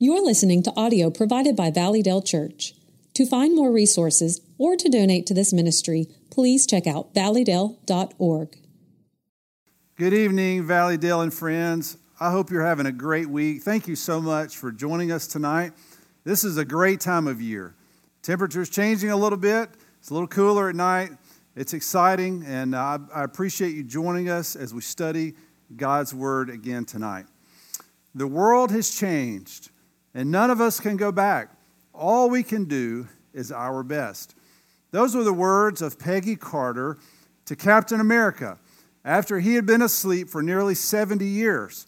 You're listening to audio provided by Valleydale Church. To find more resources or to donate to this ministry, please check out valleydale.org. Good evening, Valleydale and friends. I hope you're having a great week. Thank you so much for joining us tonight. This is a great time of year. Temperature's changing a little bit, it's a little cooler at night. It's exciting, and I, I appreciate you joining us as we study God's Word again tonight. The world has changed and none of us can go back. All we can do is our best. Those were the words of Peggy Carter to Captain America after he had been asleep for nearly 70 years.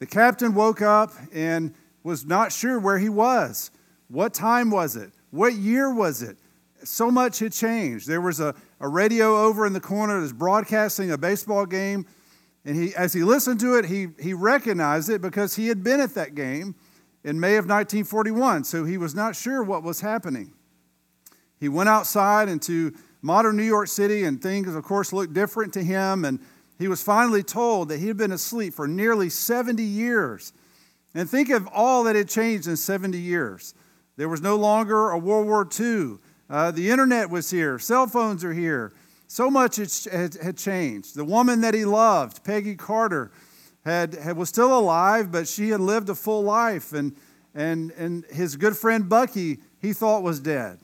The captain woke up and was not sure where he was. What time was it? What year was it? So much had changed. There was a, a radio over in the corner that was broadcasting a baseball game. And he, as he listened to it, he, he recognized it because he had been at that game in May of 1941, so he was not sure what was happening. He went outside into modern New York City, and things, of course, looked different to him. And he was finally told that he had been asleep for nearly 70 years. And think of all that had changed in 70 years. There was no longer a World War II. Uh, the internet was here. Cell phones are here. So much had, had changed. The woman that he loved, Peggy Carter, had, had, was still alive, but she had lived a full life. And, and, and his good friend Bucky, he thought was dead.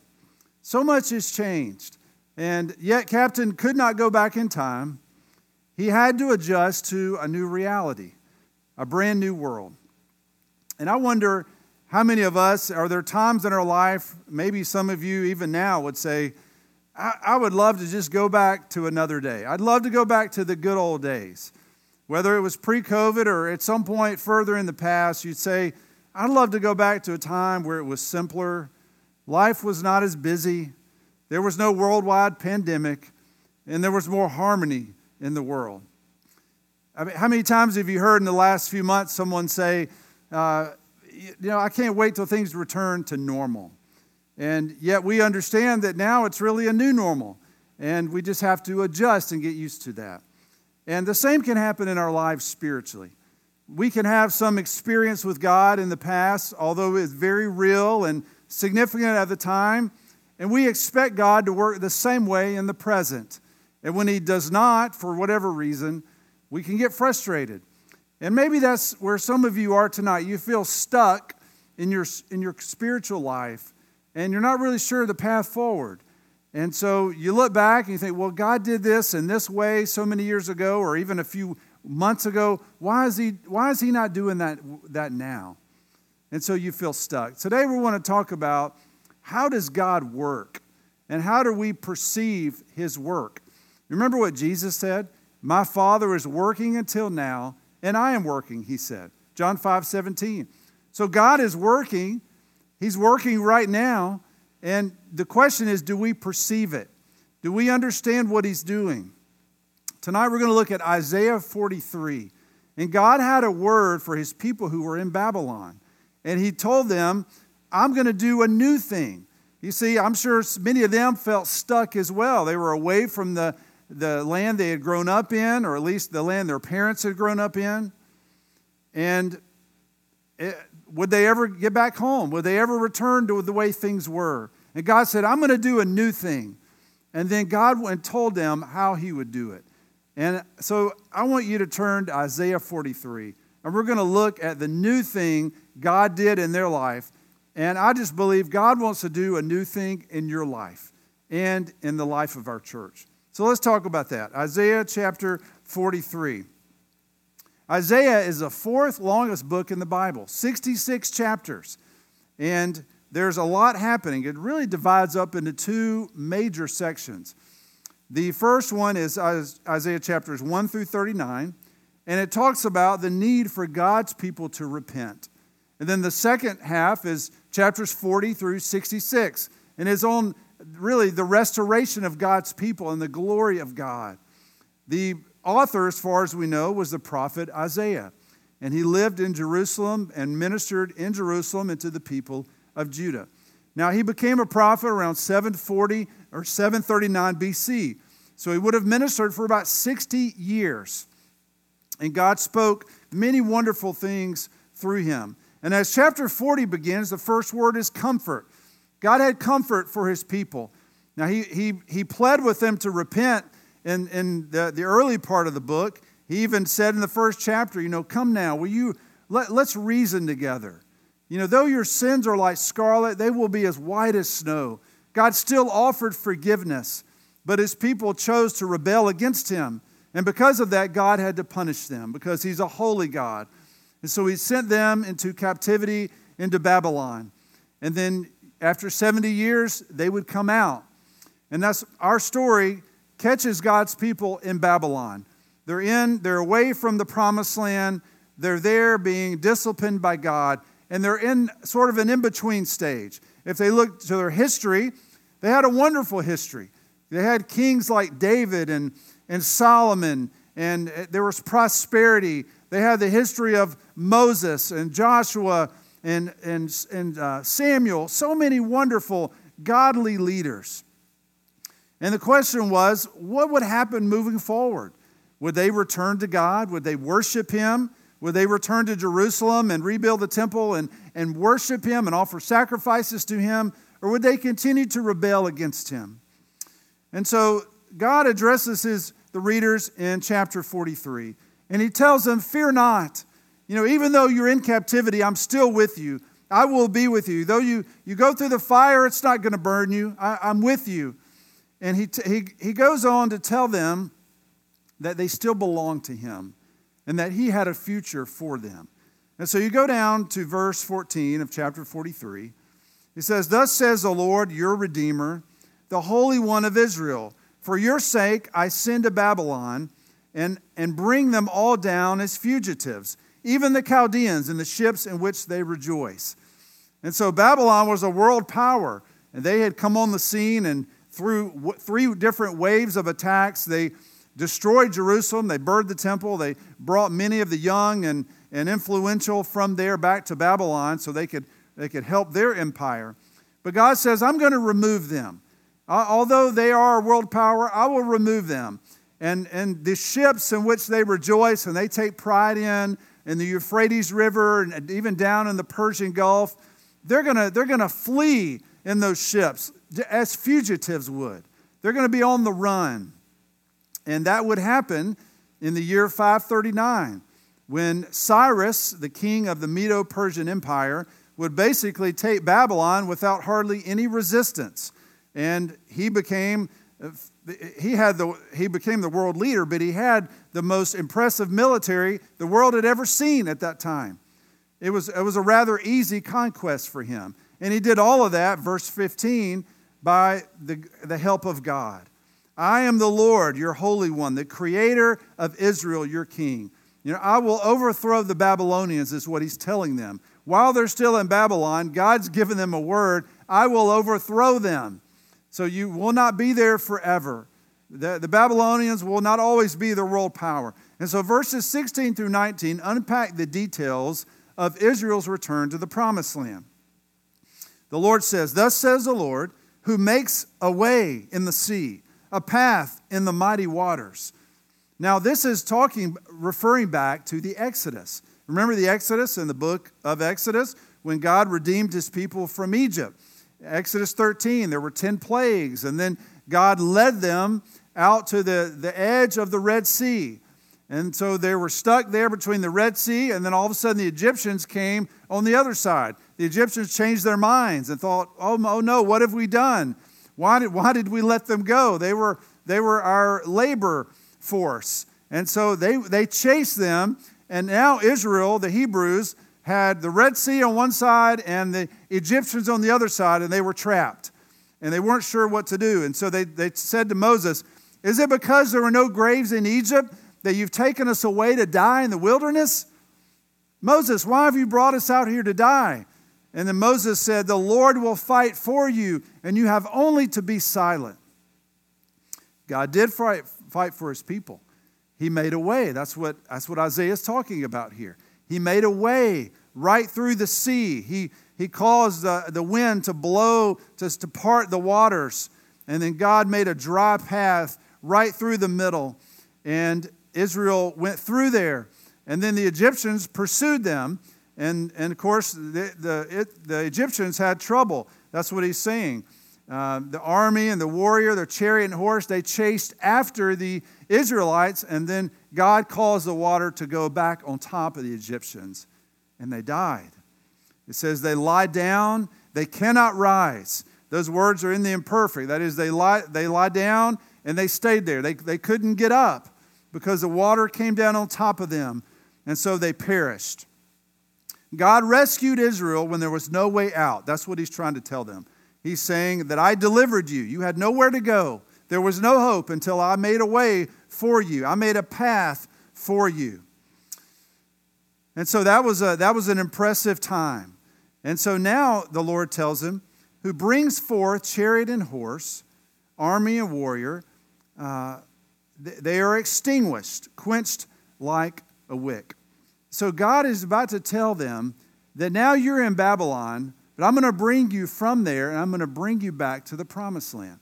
So much has changed. And yet, Captain could not go back in time. He had to adjust to a new reality, a brand new world. And I wonder how many of us, are there times in our life, maybe some of you even now would say, I, I would love to just go back to another day. I'd love to go back to the good old days. Whether it was pre COVID or at some point further in the past, you'd say, I'd love to go back to a time where it was simpler. Life was not as busy. There was no worldwide pandemic, and there was more harmony in the world. I mean, how many times have you heard in the last few months someone say, uh, you know, I can't wait till things return to normal? And yet we understand that now it's really a new normal, and we just have to adjust and get used to that. And the same can happen in our lives spiritually. We can have some experience with God in the past, although it's very real and significant at the time, and we expect God to work the same way in the present. And when He does not, for whatever reason, we can get frustrated. And maybe that's where some of you are tonight. You feel stuck in your, in your spiritual life, and you're not really sure of the path forward. And so you look back and you think, well, God did this in this way so many years ago, or even a few months ago. Why is He, why is he not doing that, that now? And so you feel stuck. Today we want to talk about how does God work and how do we perceive His work? Remember what Jesus said? My Father is working until now, and I am working, He said. John 5 17. So God is working, He's working right now. And the question is do we perceive it? Do we understand what he's doing? Tonight we're going to look at Isaiah 43. And God had a word for his people who were in Babylon. And he told them, I'm going to do a new thing. You see, I'm sure many of them felt stuck as well. They were away from the, the land they had grown up in, or at least the land their parents had grown up in. And it, would they ever get back home? Would they ever return to the way things were? And God said, I'm going to do a new thing. And then God went and told them how he would do it. And so I want you to turn to Isaiah 43. And we're going to look at the new thing God did in their life. And I just believe God wants to do a new thing in your life and in the life of our church. So let's talk about that. Isaiah chapter 43. Isaiah is the fourth longest book in the Bible, 66 chapters. And there's a lot happening. It really divides up into two major sections. The first one is Isaiah chapters 1 through 39, and it talks about the need for God's people to repent. And then the second half is chapters 40 through 66, and is on really the restoration of God's people and the glory of God. The author, as far as we know, was the prophet Isaiah. And he lived in Jerusalem and ministered in Jerusalem and to the people of Judah. Now, he became a prophet around 740 or 739 BC. So he would have ministered for about 60 years. And God spoke many wonderful things through him. And as chapter 40 begins, the first word is comfort. God had comfort for his people. Now, he, he, he pled with them to repent in, in the, the early part of the book. He even said in the first chapter, you know, come now, will you, let, let's reason together. You know, though your sins are like scarlet, they will be as white as snow. God still offered forgiveness, but his people chose to rebel against him. And because of that, God had to punish them because he's a holy God. And so he sent them into captivity into Babylon. And then after 70 years, they would come out. And that's our story catches God's people in Babylon. They're in, they're away from the promised land. They're there being disciplined by God, and they're in sort of an in between stage. If they look to their history, they had a wonderful history. They had kings like David and, and Solomon, and there was prosperity. They had the history of Moses and Joshua and, and, and uh, Samuel, so many wonderful, godly leaders. And the question was what would happen moving forward? Would they return to God? Would they worship Him? Would they return to Jerusalem and rebuild the temple and, and worship Him and offer sacrifices to Him? Or would they continue to rebel against Him? And so God addresses his, the readers in chapter 43. And He tells them, Fear not. You know, even though you're in captivity, I'm still with you. I will be with you. Though you, you go through the fire, it's not going to burn you. I, I'm with you. And he, he, he goes on to tell them that they still belong to him and that he had a future for them. And so you go down to verse 14 of chapter 43. He says, Thus says the Lord, your Redeemer, the Holy One of Israel, for your sake I send to Babylon and, and bring them all down as fugitives, even the Chaldeans and the ships in which they rejoice. And so Babylon was a world power, and they had come on the scene and through three different waves of attacks. They destroyed Jerusalem, they burned the temple, they brought many of the young and, and influential from there back to Babylon so they could, they could help their empire. But God says, I'm going to remove them. Although they are a world power, I will remove them. And, and the ships in which they rejoice and they take pride in, in the Euphrates River and even down in the Persian Gulf, they're going to they're going to flee in those ships as fugitives would. They're going to be on the run. And that would happen in the year 539 when Cyrus, the king of the Medo Persian Empire, would basically take Babylon without hardly any resistance. And he became uh, he had the he became the world leader, but he had the most impressive military the world had ever seen at that time. It was, it was a rather easy conquest for him. And he did all of that, verse 15, by the, the help of God. I am the Lord, your Holy One, the Creator of Israel, your King. You know, I will overthrow the Babylonians, is what he's telling them. While they're still in Babylon, God's given them a word I will overthrow them. So you will not be there forever. The, the Babylonians will not always be the world power. And so verses 16 through 19 unpack the details of Israel's return to the promised land. The Lord says, Thus says the Lord, who makes a way in the sea, a path in the mighty waters. Now, this is talking, referring back to the Exodus. Remember the Exodus in the book of Exodus when God redeemed his people from Egypt? Exodus 13, there were 10 plagues, and then God led them out to the, the edge of the Red Sea. And so they were stuck there between the Red Sea, and then all of a sudden the Egyptians came on the other side the Egyptians changed their minds and thought, oh, oh no, what have we done? Why did, why did we let them go? They were, they were our labor force. And so they, they chased them, and now Israel, the Hebrews, had the Red Sea on one side and the Egyptians on the other side, and they were trapped. And they weren't sure what to do. And so they, they said to Moses, Is it because there were no graves in Egypt that you've taken us away to die in the wilderness? Moses, why have you brought us out here to die? And then Moses said, The Lord will fight for you, and you have only to be silent. God did fight, fight for his people. He made a way. That's what, that's what Isaiah is talking about here. He made a way right through the sea. He, he caused the, the wind to blow, to, to part the waters. And then God made a dry path right through the middle. And Israel went through there. And then the Egyptians pursued them And, and of course, the, the, it, the Egyptians had trouble. That's what he's saying. Uh, the army and the warrior, the chariot and horse, they chased after the Israelites, and then God caused the water to go back on top of the Egyptians, and they died. It says they lie down, they cannot rise. Those words are in the imperfect. That is, they lie, they lie down and they stayed there. They, they couldn't get up because the water came down on top of them, and so they perished. God rescued Israel when there was no way out. That's what he's trying to tell them. He's saying that I delivered you. You had nowhere to go. There was no hope until I made a way for you. I made a path for you. And so that was, a, that was an impressive time. And so now the Lord tells him, who brings forth chariot and horse, army and warrior, uh, they are extinguished, quenched like a wick. So God is about to tell them that now you're in Babylon, but I'm going to bring you from there and I'm going to bring you back to the promised land.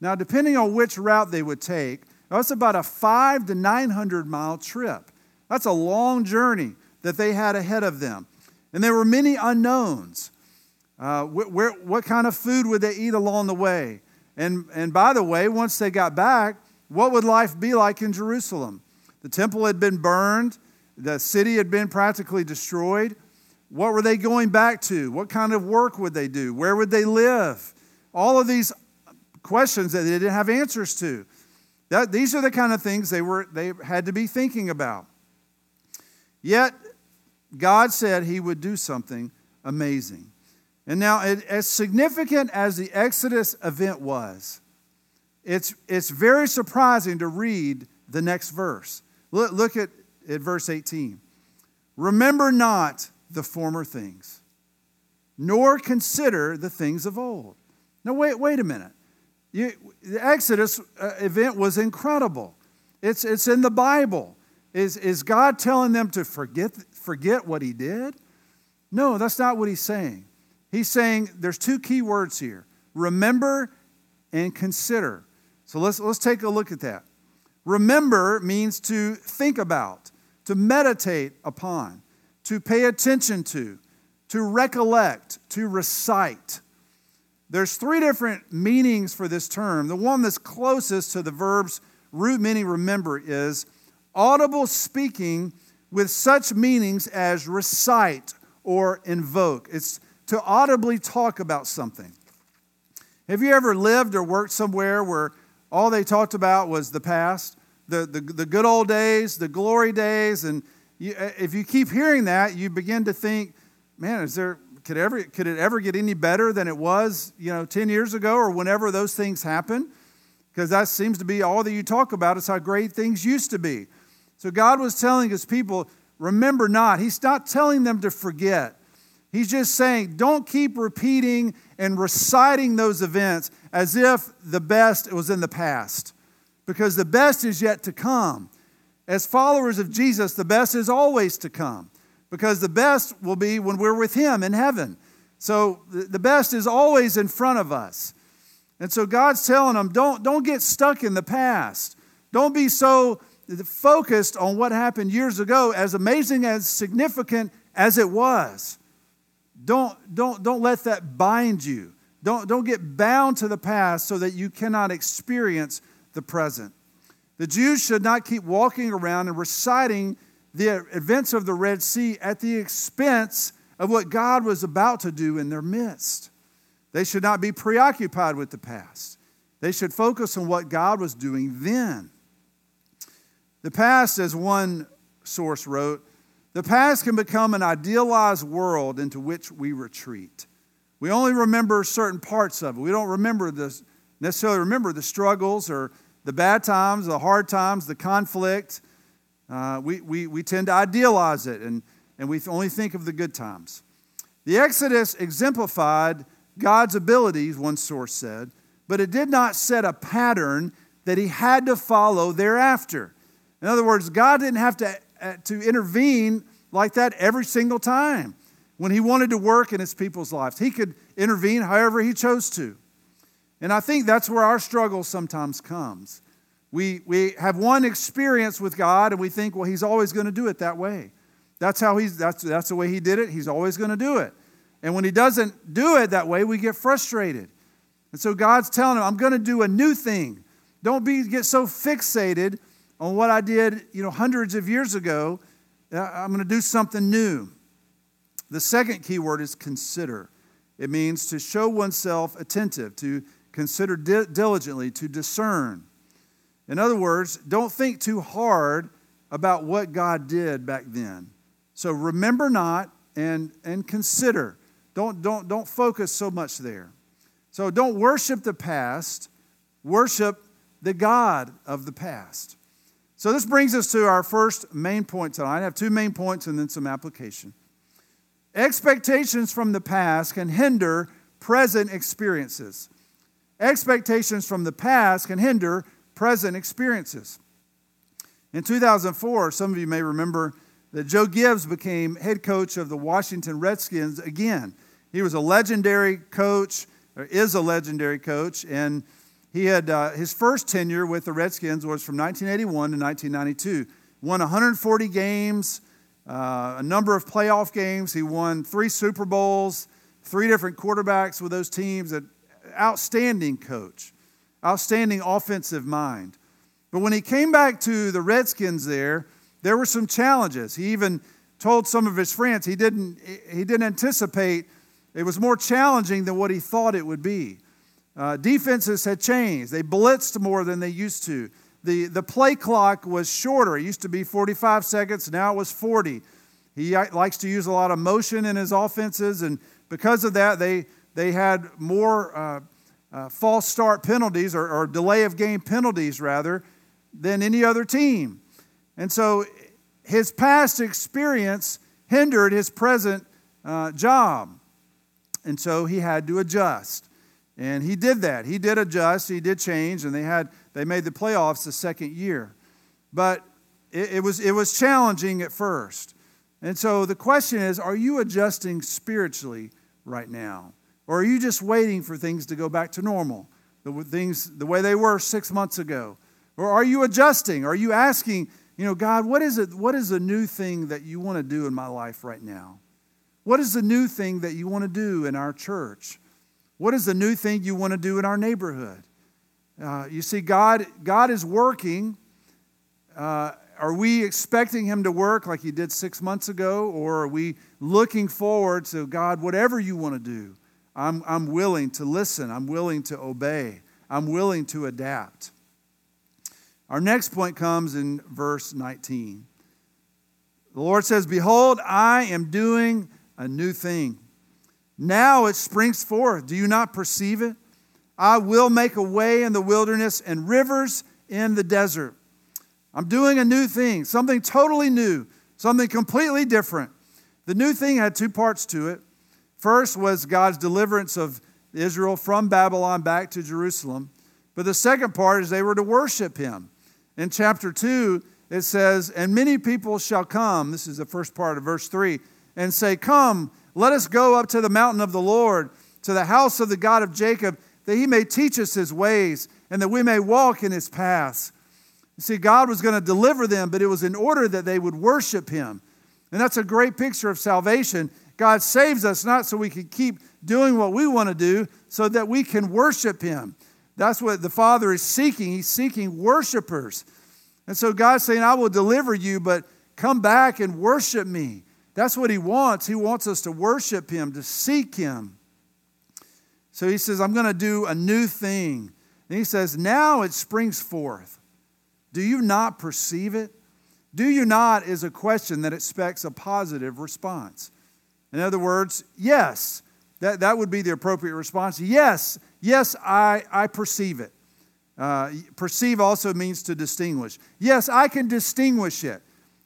Now, depending on which route they would take, that's about a five to 900 mile trip. That's a long journey that they had ahead of them. And there were many unknowns. Uh, where, what kind of food would they eat along the way? And, and by the way, once they got back, what would life be like in Jerusalem? The temple had been burned, the city had been practically destroyed. What were they going back to? What kind of work would they do? Where would they live? All of these questions that they didn't have answers to. That, these are the kind of things they, were, they had to be thinking about. Yet, God said He would do something amazing. And now, as significant as the Exodus event was, it's, it's very surprising to read the next verse. Look, look at at verse 18. Remember not the former things, nor consider the things of old. Now, wait, wait a minute. You, the Exodus uh, event was incredible. It's, it's in the Bible. Is, is God telling them to forget, forget what he did? No, that's not what he's saying. He's saying there's two key words here remember and consider. So let's, let's take a look at that. Remember means to think about, to meditate upon, to pay attention to, to recollect, to recite. There's three different meanings for this term. The one that's closest to the verb's root meaning remember is audible speaking with such meanings as recite or invoke. It's to audibly talk about something. Have you ever lived or worked somewhere where all they talked about was the past? the, the, the good old days, the glory days. And you, uh, if you keep hearing that, you begin to think, man, is there, could, ever, could it ever get any better than it was, you know, 10 years ago or whenever those things happened? Because that seems to be all that you talk about is how great things used to be. So God was telling his people, remember not. He's not telling them to forget. He's just saying, don't keep repeating and reciting those events as if the best was in the past because the best is yet to come. As followers of Jesus, the best is always to come because the best will be when we're with Him in heaven. So the best is always in front of us. And so God's telling them don't, don't get stuck in the past. Don't be so focused on what happened years ago, as amazing, as significant as it was. Don't, don't, don't let that bind you. Don't, don't get bound to the past so that you cannot experience the present. The Jews should not keep walking around and reciting the events of the Red Sea at the expense of what God was about to do in their midst. They should not be preoccupied with the past. They should focus on what God was doing then. The past, as one source wrote, the past can become an idealized world into which we retreat. We only remember certain parts of it. We don't remember this, necessarily remember the struggles or the bad times, the hard times, the conflict. Uh, we, we, we tend to idealize it and, and we only think of the good times. The Exodus exemplified God's abilities, one source said, but it did not set a pattern that he had to follow thereafter. In other words, God didn't have to, uh, to intervene like that every single time when he wanted to work in his people's lives. He could intervene however he chose to. And I think that's where our struggle sometimes comes. We, we have one experience with God and we think, well, He's always going to do it that way. That's how he's that's that's the way he did it. He's always going to do it. And when he doesn't do it that way, we get frustrated. And so God's telling him, I'm going to do a new thing. Don't be get so fixated on what I did, you know, hundreds of years ago. I'm going to do something new. The second key word is consider. It means to show oneself attentive, to consider di- diligently, to discern. In other words, don't think too hard about what God did back then. So remember not and, and consider. Don't, don't, don't focus so much there. So don't worship the past, worship the God of the past. So this brings us to our first main point tonight. I have two main points and then some application. Expectations from the past can hinder present experiences. Expectations from the past can hinder present experiences. In 2004, some of you may remember that Joe Gibbs became head coach of the Washington Redskins again. He was a legendary coach, or is a legendary coach, and he had uh, his first tenure with the Redskins was from 1981 to 1992. Won 140 games, uh, a number of playoff games. He won three Super Bowls, three different quarterbacks with those teams. An outstanding coach, outstanding offensive mind. But when he came back to the Redskins there, there were some challenges. He even told some of his friends he didn't, he didn't anticipate it was more challenging than what he thought it would be. Uh, defenses had changed. They blitzed more than they used to. The, the play clock was shorter. It used to be 45 seconds, now it was 40. He likes to use a lot of motion in his offenses, and because of that, they, they had more uh, uh, false start penalties or, or delay of game penalties, rather, than any other team. And so his past experience hindered his present uh, job. And so he had to adjust. And he did that. He did adjust, he did change, and they had they made the playoffs the second year. But it, it was it was challenging at first. And so the question is, are you adjusting spiritually right now? Or are you just waiting for things to go back to normal? The things the way they were six months ago? Or are you adjusting? Are you asking, you know, God, what is it? What is the new thing that you want to do in my life right now? What is the new thing that you want to do in our church? What is the new thing you want to do in our neighborhood? Uh, you see, God, God is working. Uh, are we expecting Him to work like He did six months ago? Or are we looking forward to God, whatever you want to do? I'm, I'm willing to listen. I'm willing to obey. I'm willing to adapt. Our next point comes in verse 19. The Lord says, Behold, I am doing a new thing. Now it springs forth. Do you not perceive it? I will make a way in the wilderness and rivers in the desert. I'm doing a new thing, something totally new, something completely different. The new thing had two parts to it. First was God's deliverance of Israel from Babylon back to Jerusalem. But the second part is they were to worship him. In chapter 2, it says, And many people shall come, this is the first part of verse 3, and say, Come, let us go up to the mountain of the Lord, to the house of the God of Jacob, that he may teach us his ways, and that we may walk in his paths. You see, God was going to deliver them, but it was in order that they would worship him. And that's a great picture of salvation. God saves us not so we can keep doing what we want to do, so that we can worship him. That's what the Father is seeking. He's seeking worshipers. And so God's saying, I will deliver you, but come back and worship me. That's what He wants. He wants us to worship Him, to seek Him. So He says, I'm going to do a new thing. And He says, Now it springs forth. Do you not perceive it? Do you not is a question that expects a positive response. In other words, yes, that, that would be the appropriate response. Yes, yes, I, I perceive it. Uh, perceive also means to distinguish. Yes, I can distinguish it.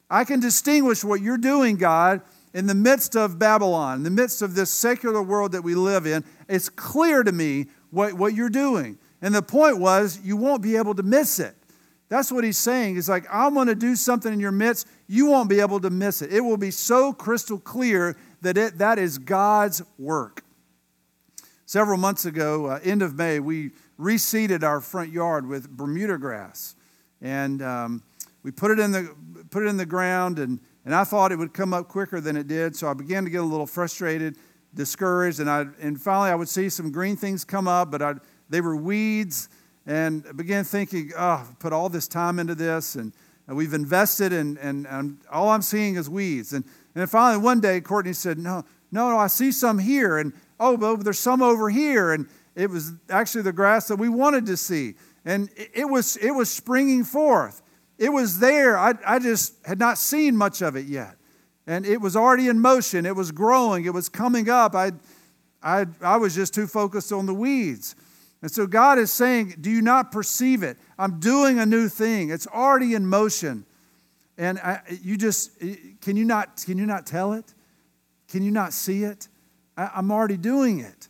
I can distinguish what you're doing, God, in the midst of Babylon, in the midst of this secular world that we live in. It's clear to me what, what you're doing. And the point was, you won't be able to miss it. That's what he's saying. He's like, I'm going to do something in your midst. You won't be able to miss it. It will be so crystal clear that it, that is God's work. Several months ago, uh, end of May, we reseeded our front yard with Bermuda grass. And um, we put it in the, put it in the ground, and And I thought it would come up quicker than it did, so I began to get a little frustrated, discouraged, and, I, and finally I would see some green things come up, but I, they were weeds, and I began thinking, oh, I've put all this time into this, and, we've invested, and, and, and all I'm seeing is weeds. And, and finally one day, Courtney said, no, no, no, I see some here, and oh, but there's some over here, and it was actually the grass that we wanted to see. And it was, it was springing forth. It was there. I, I just had not seen much of it yet. And it was already in motion. It was growing. It was coming up. I, I, I was just too focused on the weeds. And so God is saying, Do you not perceive it? I'm doing a new thing. It's already in motion. And I, you just, can you, not, can you not tell it? Can you not see it? I, I'm already doing it.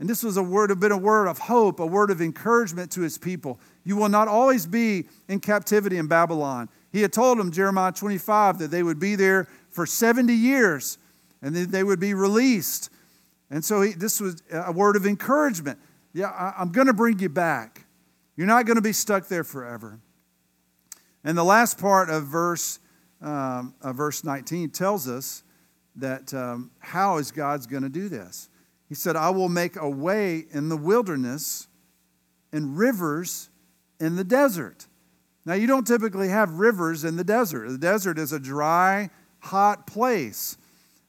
And this was a word, have been a word of hope, a word of encouragement to his people. You will not always be in captivity in Babylon. He had told them, Jeremiah 25, that they would be there for 70 years and then they would be released. And so he, this was a word of encouragement. Yeah, I, I'm going to bring you back. You're not going to be stuck there forever. And the last part of verse, um, of verse 19 tells us that um, how is God's going to do this? He said, I will make a way in the wilderness and rivers in the desert. Now, you don't typically have rivers in the desert. The desert is a dry, hot place.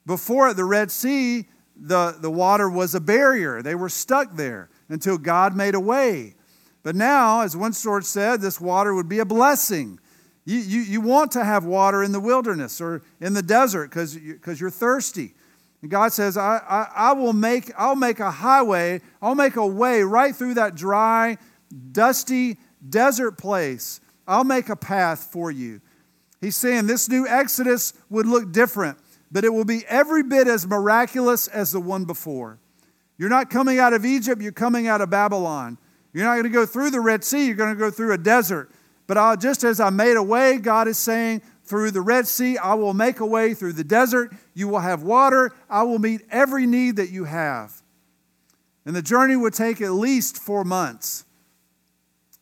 Before the Red Sea, the, the water was a barrier. They were stuck there until God made a way. But now, as one source said, this water would be a blessing. You, you, you want to have water in the wilderness or in the desert because you, you're thirsty. And God says, I, I, I will make, I'll make a highway, I'll make a way right through that dry, dusty desert place. I'll make a path for you. He's saying this new Exodus would look different, but it will be every bit as miraculous as the one before. You're not coming out of Egypt, you're coming out of Babylon. You're not going to go through the Red Sea, you're going to go through a desert. But I'll, just as I made a way, God is saying, through the Red Sea. I will make a way through the desert. You will have water. I will meet every need that you have. And the journey would take at least four months.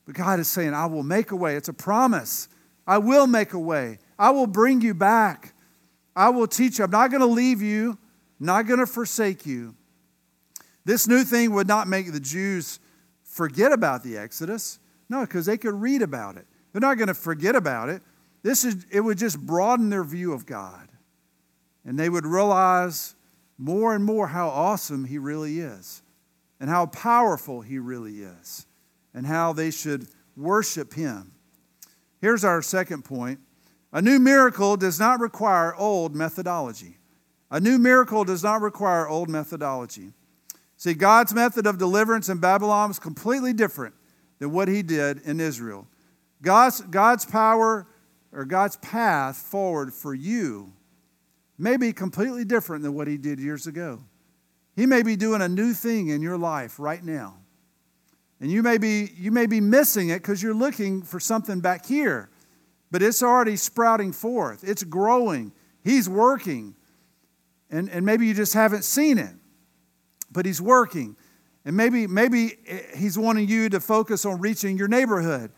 But God is saying, I will make a way. It's a promise. I will make a way. I will bring you back. I will teach you. I'm not going to leave you, I'm not going to forsake you. This new thing would not make the Jews forget about the Exodus. No, because they could read about it. They're not going to forget about it. This is, it would just broaden their view of God. And they would realize more and more how awesome He really is, and how powerful He really is, and how they should worship Him. Here's our second point a new miracle does not require old methodology. A new miracle does not require old methodology. See, God's method of deliverance in Babylon was completely different than what He did in Israel. God's, God's power or God's path forward for you may be completely different than what He did years ago. He may be doing a new thing in your life right now. And you may be, you may be missing it because you're looking for something back here. But it's already sprouting forth, it's growing. He's working. And, and maybe you just haven't seen it, but He's working. And maybe, maybe eh, He's wanting you to focus on reaching your neighborhood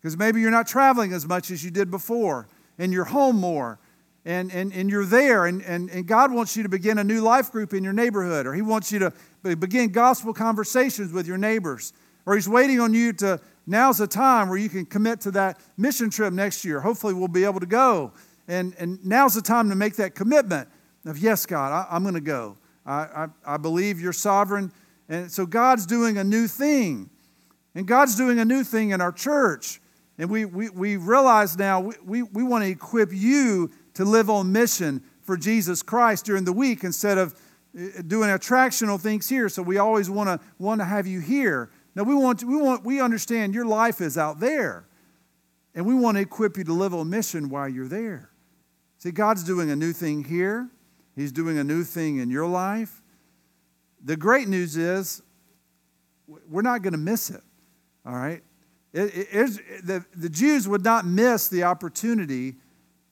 because maybe you're not traveling as much as you did before, and you're home more, and, and, and you're there, and, and, and God wants you to begin a new life group in your neighborhood, or He wants you to begin gospel conversations with your neighbors, or He's waiting on you to, now's the time where you can commit to that mission trip next year. Hopefully, we'll be able to go. And, and now's the time to make that commitment of, yes, God, I, am going to go. I, I, I believe you're sovereign. And so God's doing a new thing. And God's doing a new thing in our church. And we, we, we realize now we, we, we want to equip you to live on mission for Jesus Christ during the week instead of uh, doing attractional things here. So we always want to want to have you here. Now we want to, we want we understand your life is out there, and we want to equip you to live on mission while you're there. See, God's doing a new thing here. He's doing a new thing in your life. The great news is we're not going to miss it. All right. It, it, the, the Jews would not miss the opportunity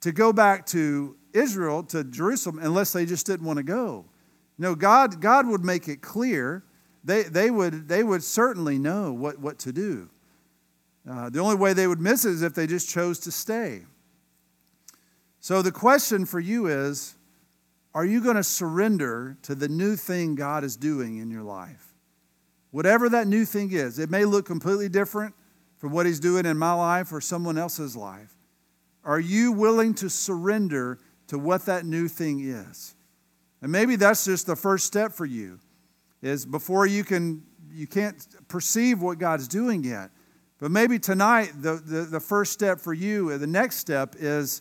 to go back to Israel, to Jerusalem, unless they just didn't want to go. No, God, God would make it clear. They, they, would, they would certainly know what, what to do. Uh, the only way they would miss it is if they just chose to stay. So the question for you is are you going to surrender to the new thing God is doing in your life? Whatever that new thing is, it may look completely different from what He's doing in my life or someone else's life. Are you willing to surrender to what that new thing is? And maybe that's just the first step for you. Is before you can you can't perceive what God's doing yet. But maybe tonight the, the, the first step for you, uh, the next step is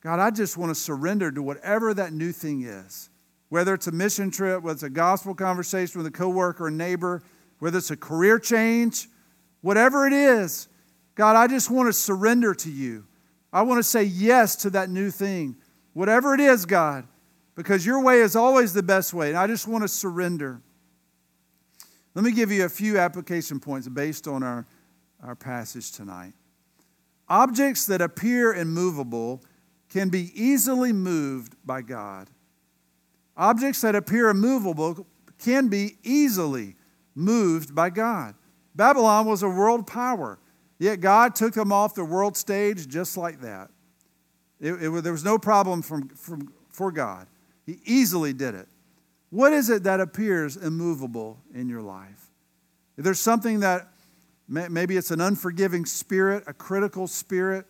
God, I just want to surrender to whatever that new thing is. Whether it's a mission trip, whether it's a gospel conversation with a coworker or neighbor, whether it's a career change, whatever it is, God, I just want to surrender to you. I want to say yes to that new thing. Whatever it is, God, because your way is always the best way, and I just want to surrender. Let me give you a few application points based on our, our passage tonight. Objects that appear immovable can be easily moved by God. Objects that appear immovable can be easily moved by God. Babylon was a world power, yet God took them off the world stage just like that. It, it, there was no problem from, from, for God. He easily did it. What is it that appears immovable in your life? If there's something that maybe it's an unforgiving spirit, a critical spirit,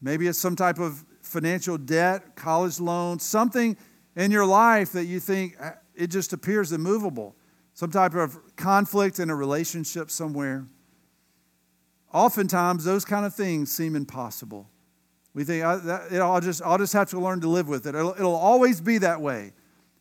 maybe it's some type of financial debt, college loan, something in your life that you think uh, it just appears immovable, some type of conflict in a relationship somewhere. Oftentimes, those kind of things seem impossible. We think, I'll, just, I'll just have to learn to live with it. It'll, it'll always be that way.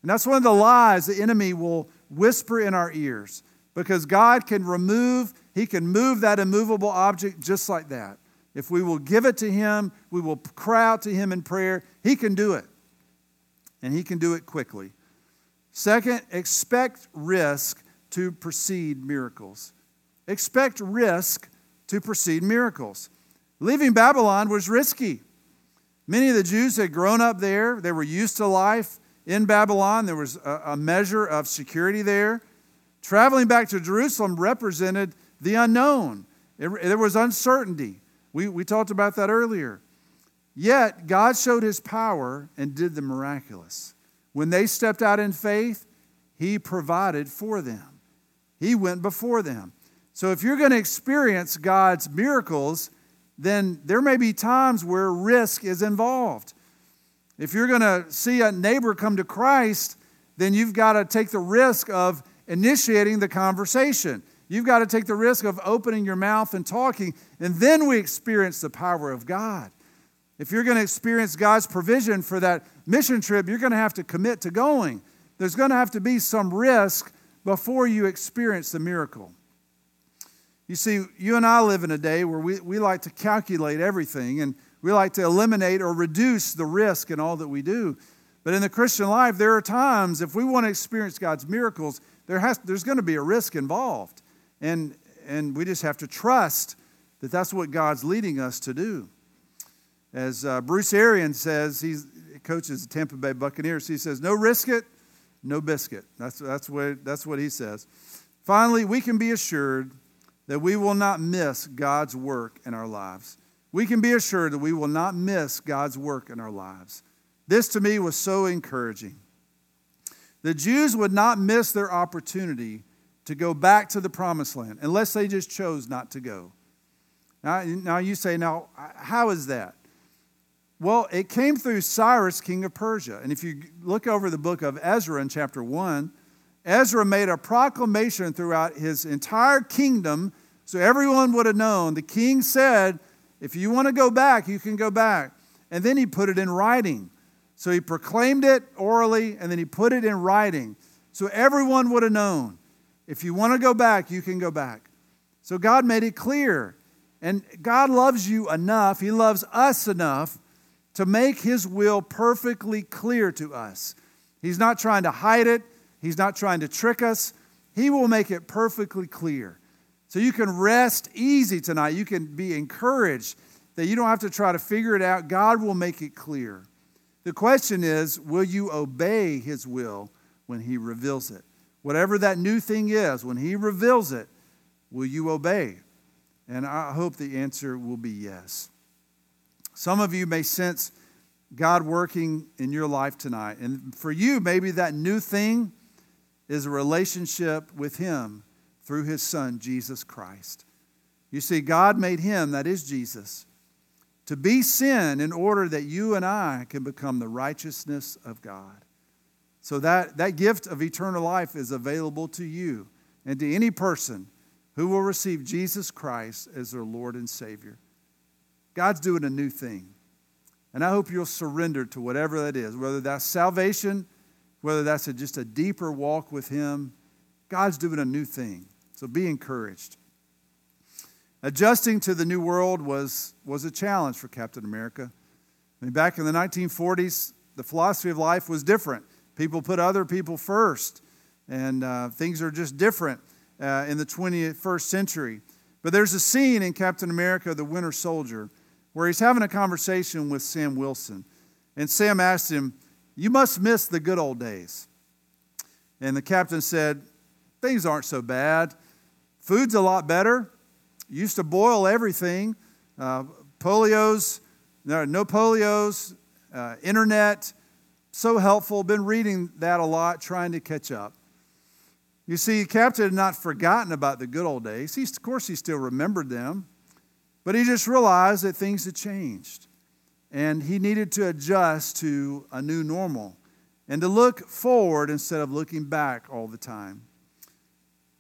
And that's one of the lies the enemy will whisper in our ears because God can remove, He can move that immovable object just like that. If we will give it to Him, we will cry out to Him in prayer, He can do it. And He can do it quickly. Second, expect risk to precede miracles. Expect risk to precede miracles. Leaving Babylon was risky. Many of the Jews had grown up there, they were used to life in Babylon. There was a, measure of security there. Traveling back to Jerusalem represented the unknown, there was uncertainty. We, we talked about that earlier. Yet, God showed his power and did the miraculous. When they stepped out in faith, he provided for them, he went before them. So, if you're going to experience God's miracles, then there may be times where risk is involved. If you're going to see a neighbor come to Christ, then you've got to take the risk of initiating the conversation. You've got to take the risk of opening your mouth and talking, and then we experience the power of God. If you're going to experience God's provision for that mission trip, you're going to have to commit to going. There's going to have to be some risk before you experience the miracle. You see, you and I live in a day where we, we like to calculate everything and we like to eliminate or reduce the risk in all that we do. But in the Christian life, there are times, if we want to experience God's miracles, there has, there's going to be a risk involved. And, and we just have to trust that that's what God's leading us to do. As uh, Bruce Arians says, he coaches the Tampa Bay Buccaneers, he says, no risk it, no biscuit. That's, that's, what, that's what he says. Finally, we can be assured that we will not miss God's work in our lives. We can be assured that we will not miss God's work in our lives. This to me was so encouraging. The Jews would not miss their opportunity to go back to the promised land unless they just chose not to go. Now, now you say, now, how is that? Well, it came through Cyrus, king of Persia. And if you look over the book of Ezra in chapter 1, Ezra made a proclamation throughout his entire kingdom so everyone would have known. The king said, if you want to go back, you can go back. And then he put it in writing. So he proclaimed it orally and then he put it in writing. So everyone would have known. If you want to go back, you can go back. So God made it clear. And God loves you enough, He loves us enough to make His will perfectly clear to us. He's not trying to hide it, He's not trying to trick us. He will make it perfectly clear. So you can rest easy tonight. You can be encouraged that you don't have to try to figure it out. God will make it clear. The question is will you obey His will when He reveals it? Whatever that new thing is, when He reveals it, will you obey? And I hope the answer will be yes. Some of you may sense God working in your life tonight. And for you, maybe that new thing is a relationship with Him through His Son, Jesus Christ. You see, God made Him, that is Jesus, to be sin in order that you and I can become the righteousness of God. So that, that gift of eternal life is available to you and to any person who will receive Jesus Christ as their Lord and Savior. God's doing a new thing. And I hope you'll surrender to whatever that is, whether that's salvation, whether that's a, just a deeper walk with Him. God's doing a new thing. So be encouraged. Adjusting to the new world was, was a challenge for Captain America. I mean, back in the 1940s, the philosophy of life was different. People put other people first, and uh, things are just different uh, in the 21st century. But there's a scene in Captain America, the Winter Soldier, where he's having a conversation with Sam Wilson. And Sam asked him, You must miss the good old days. And the captain said, Things aren't so bad. Food's a lot better. Used to boil everything. Uh, polios, no, no polios, uh, internet, so helpful. Been reading that a lot, trying to catch up. You see, Captain had not forgotten about the good old days. He, of course, he still remembered them. But he just realized that things had changed and he needed to adjust to a new normal and to look forward instead of looking back all the time.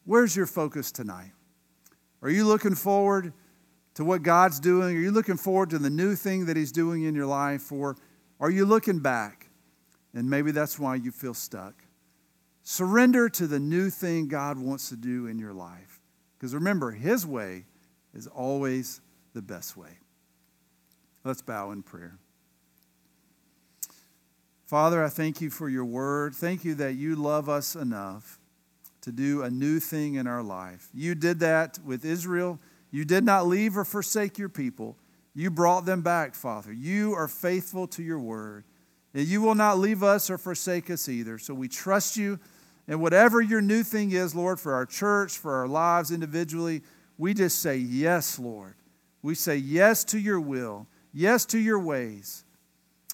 Where's your focus tonight? Are you looking forward to what God's doing? Are you looking forward to the new thing that He's doing in your life? Or are you looking back? And maybe that's why you feel stuck. Surrender to the new thing God wants to do in your life. Because remember, His way is always the best way. Let's bow in prayer. Father, I thank you for your word. Thank you that you love us enough to do a new thing in our life. You did that with Israel. You did not leave or forsake your people. You brought them back, Father. You are faithful to your word. And you will not leave us or forsake us either. So we trust you. And whatever your new thing is, Lord, for our church, for our lives individually, we just say, Yes, Lord. We say yes to your will, yes to your ways,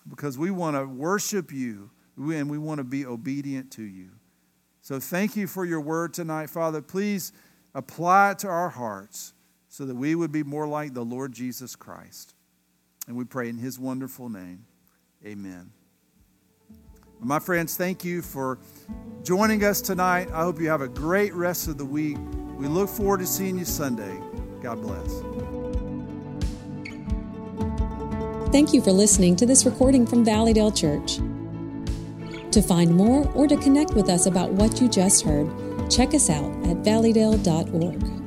because we want to worship you and we want to be obedient to you. So thank you for your word tonight, Father. Please apply it to our hearts so that we would be more like the Lord Jesus Christ. And we pray in his wonderful name. Amen. My friends, thank you for joining us tonight. I hope you have a great rest of the week. We look forward to seeing you Sunday. God bless. Thank you for listening to this recording from Valleydale Church. To find more or to connect with us about what you just heard, check us out at valleydale.org.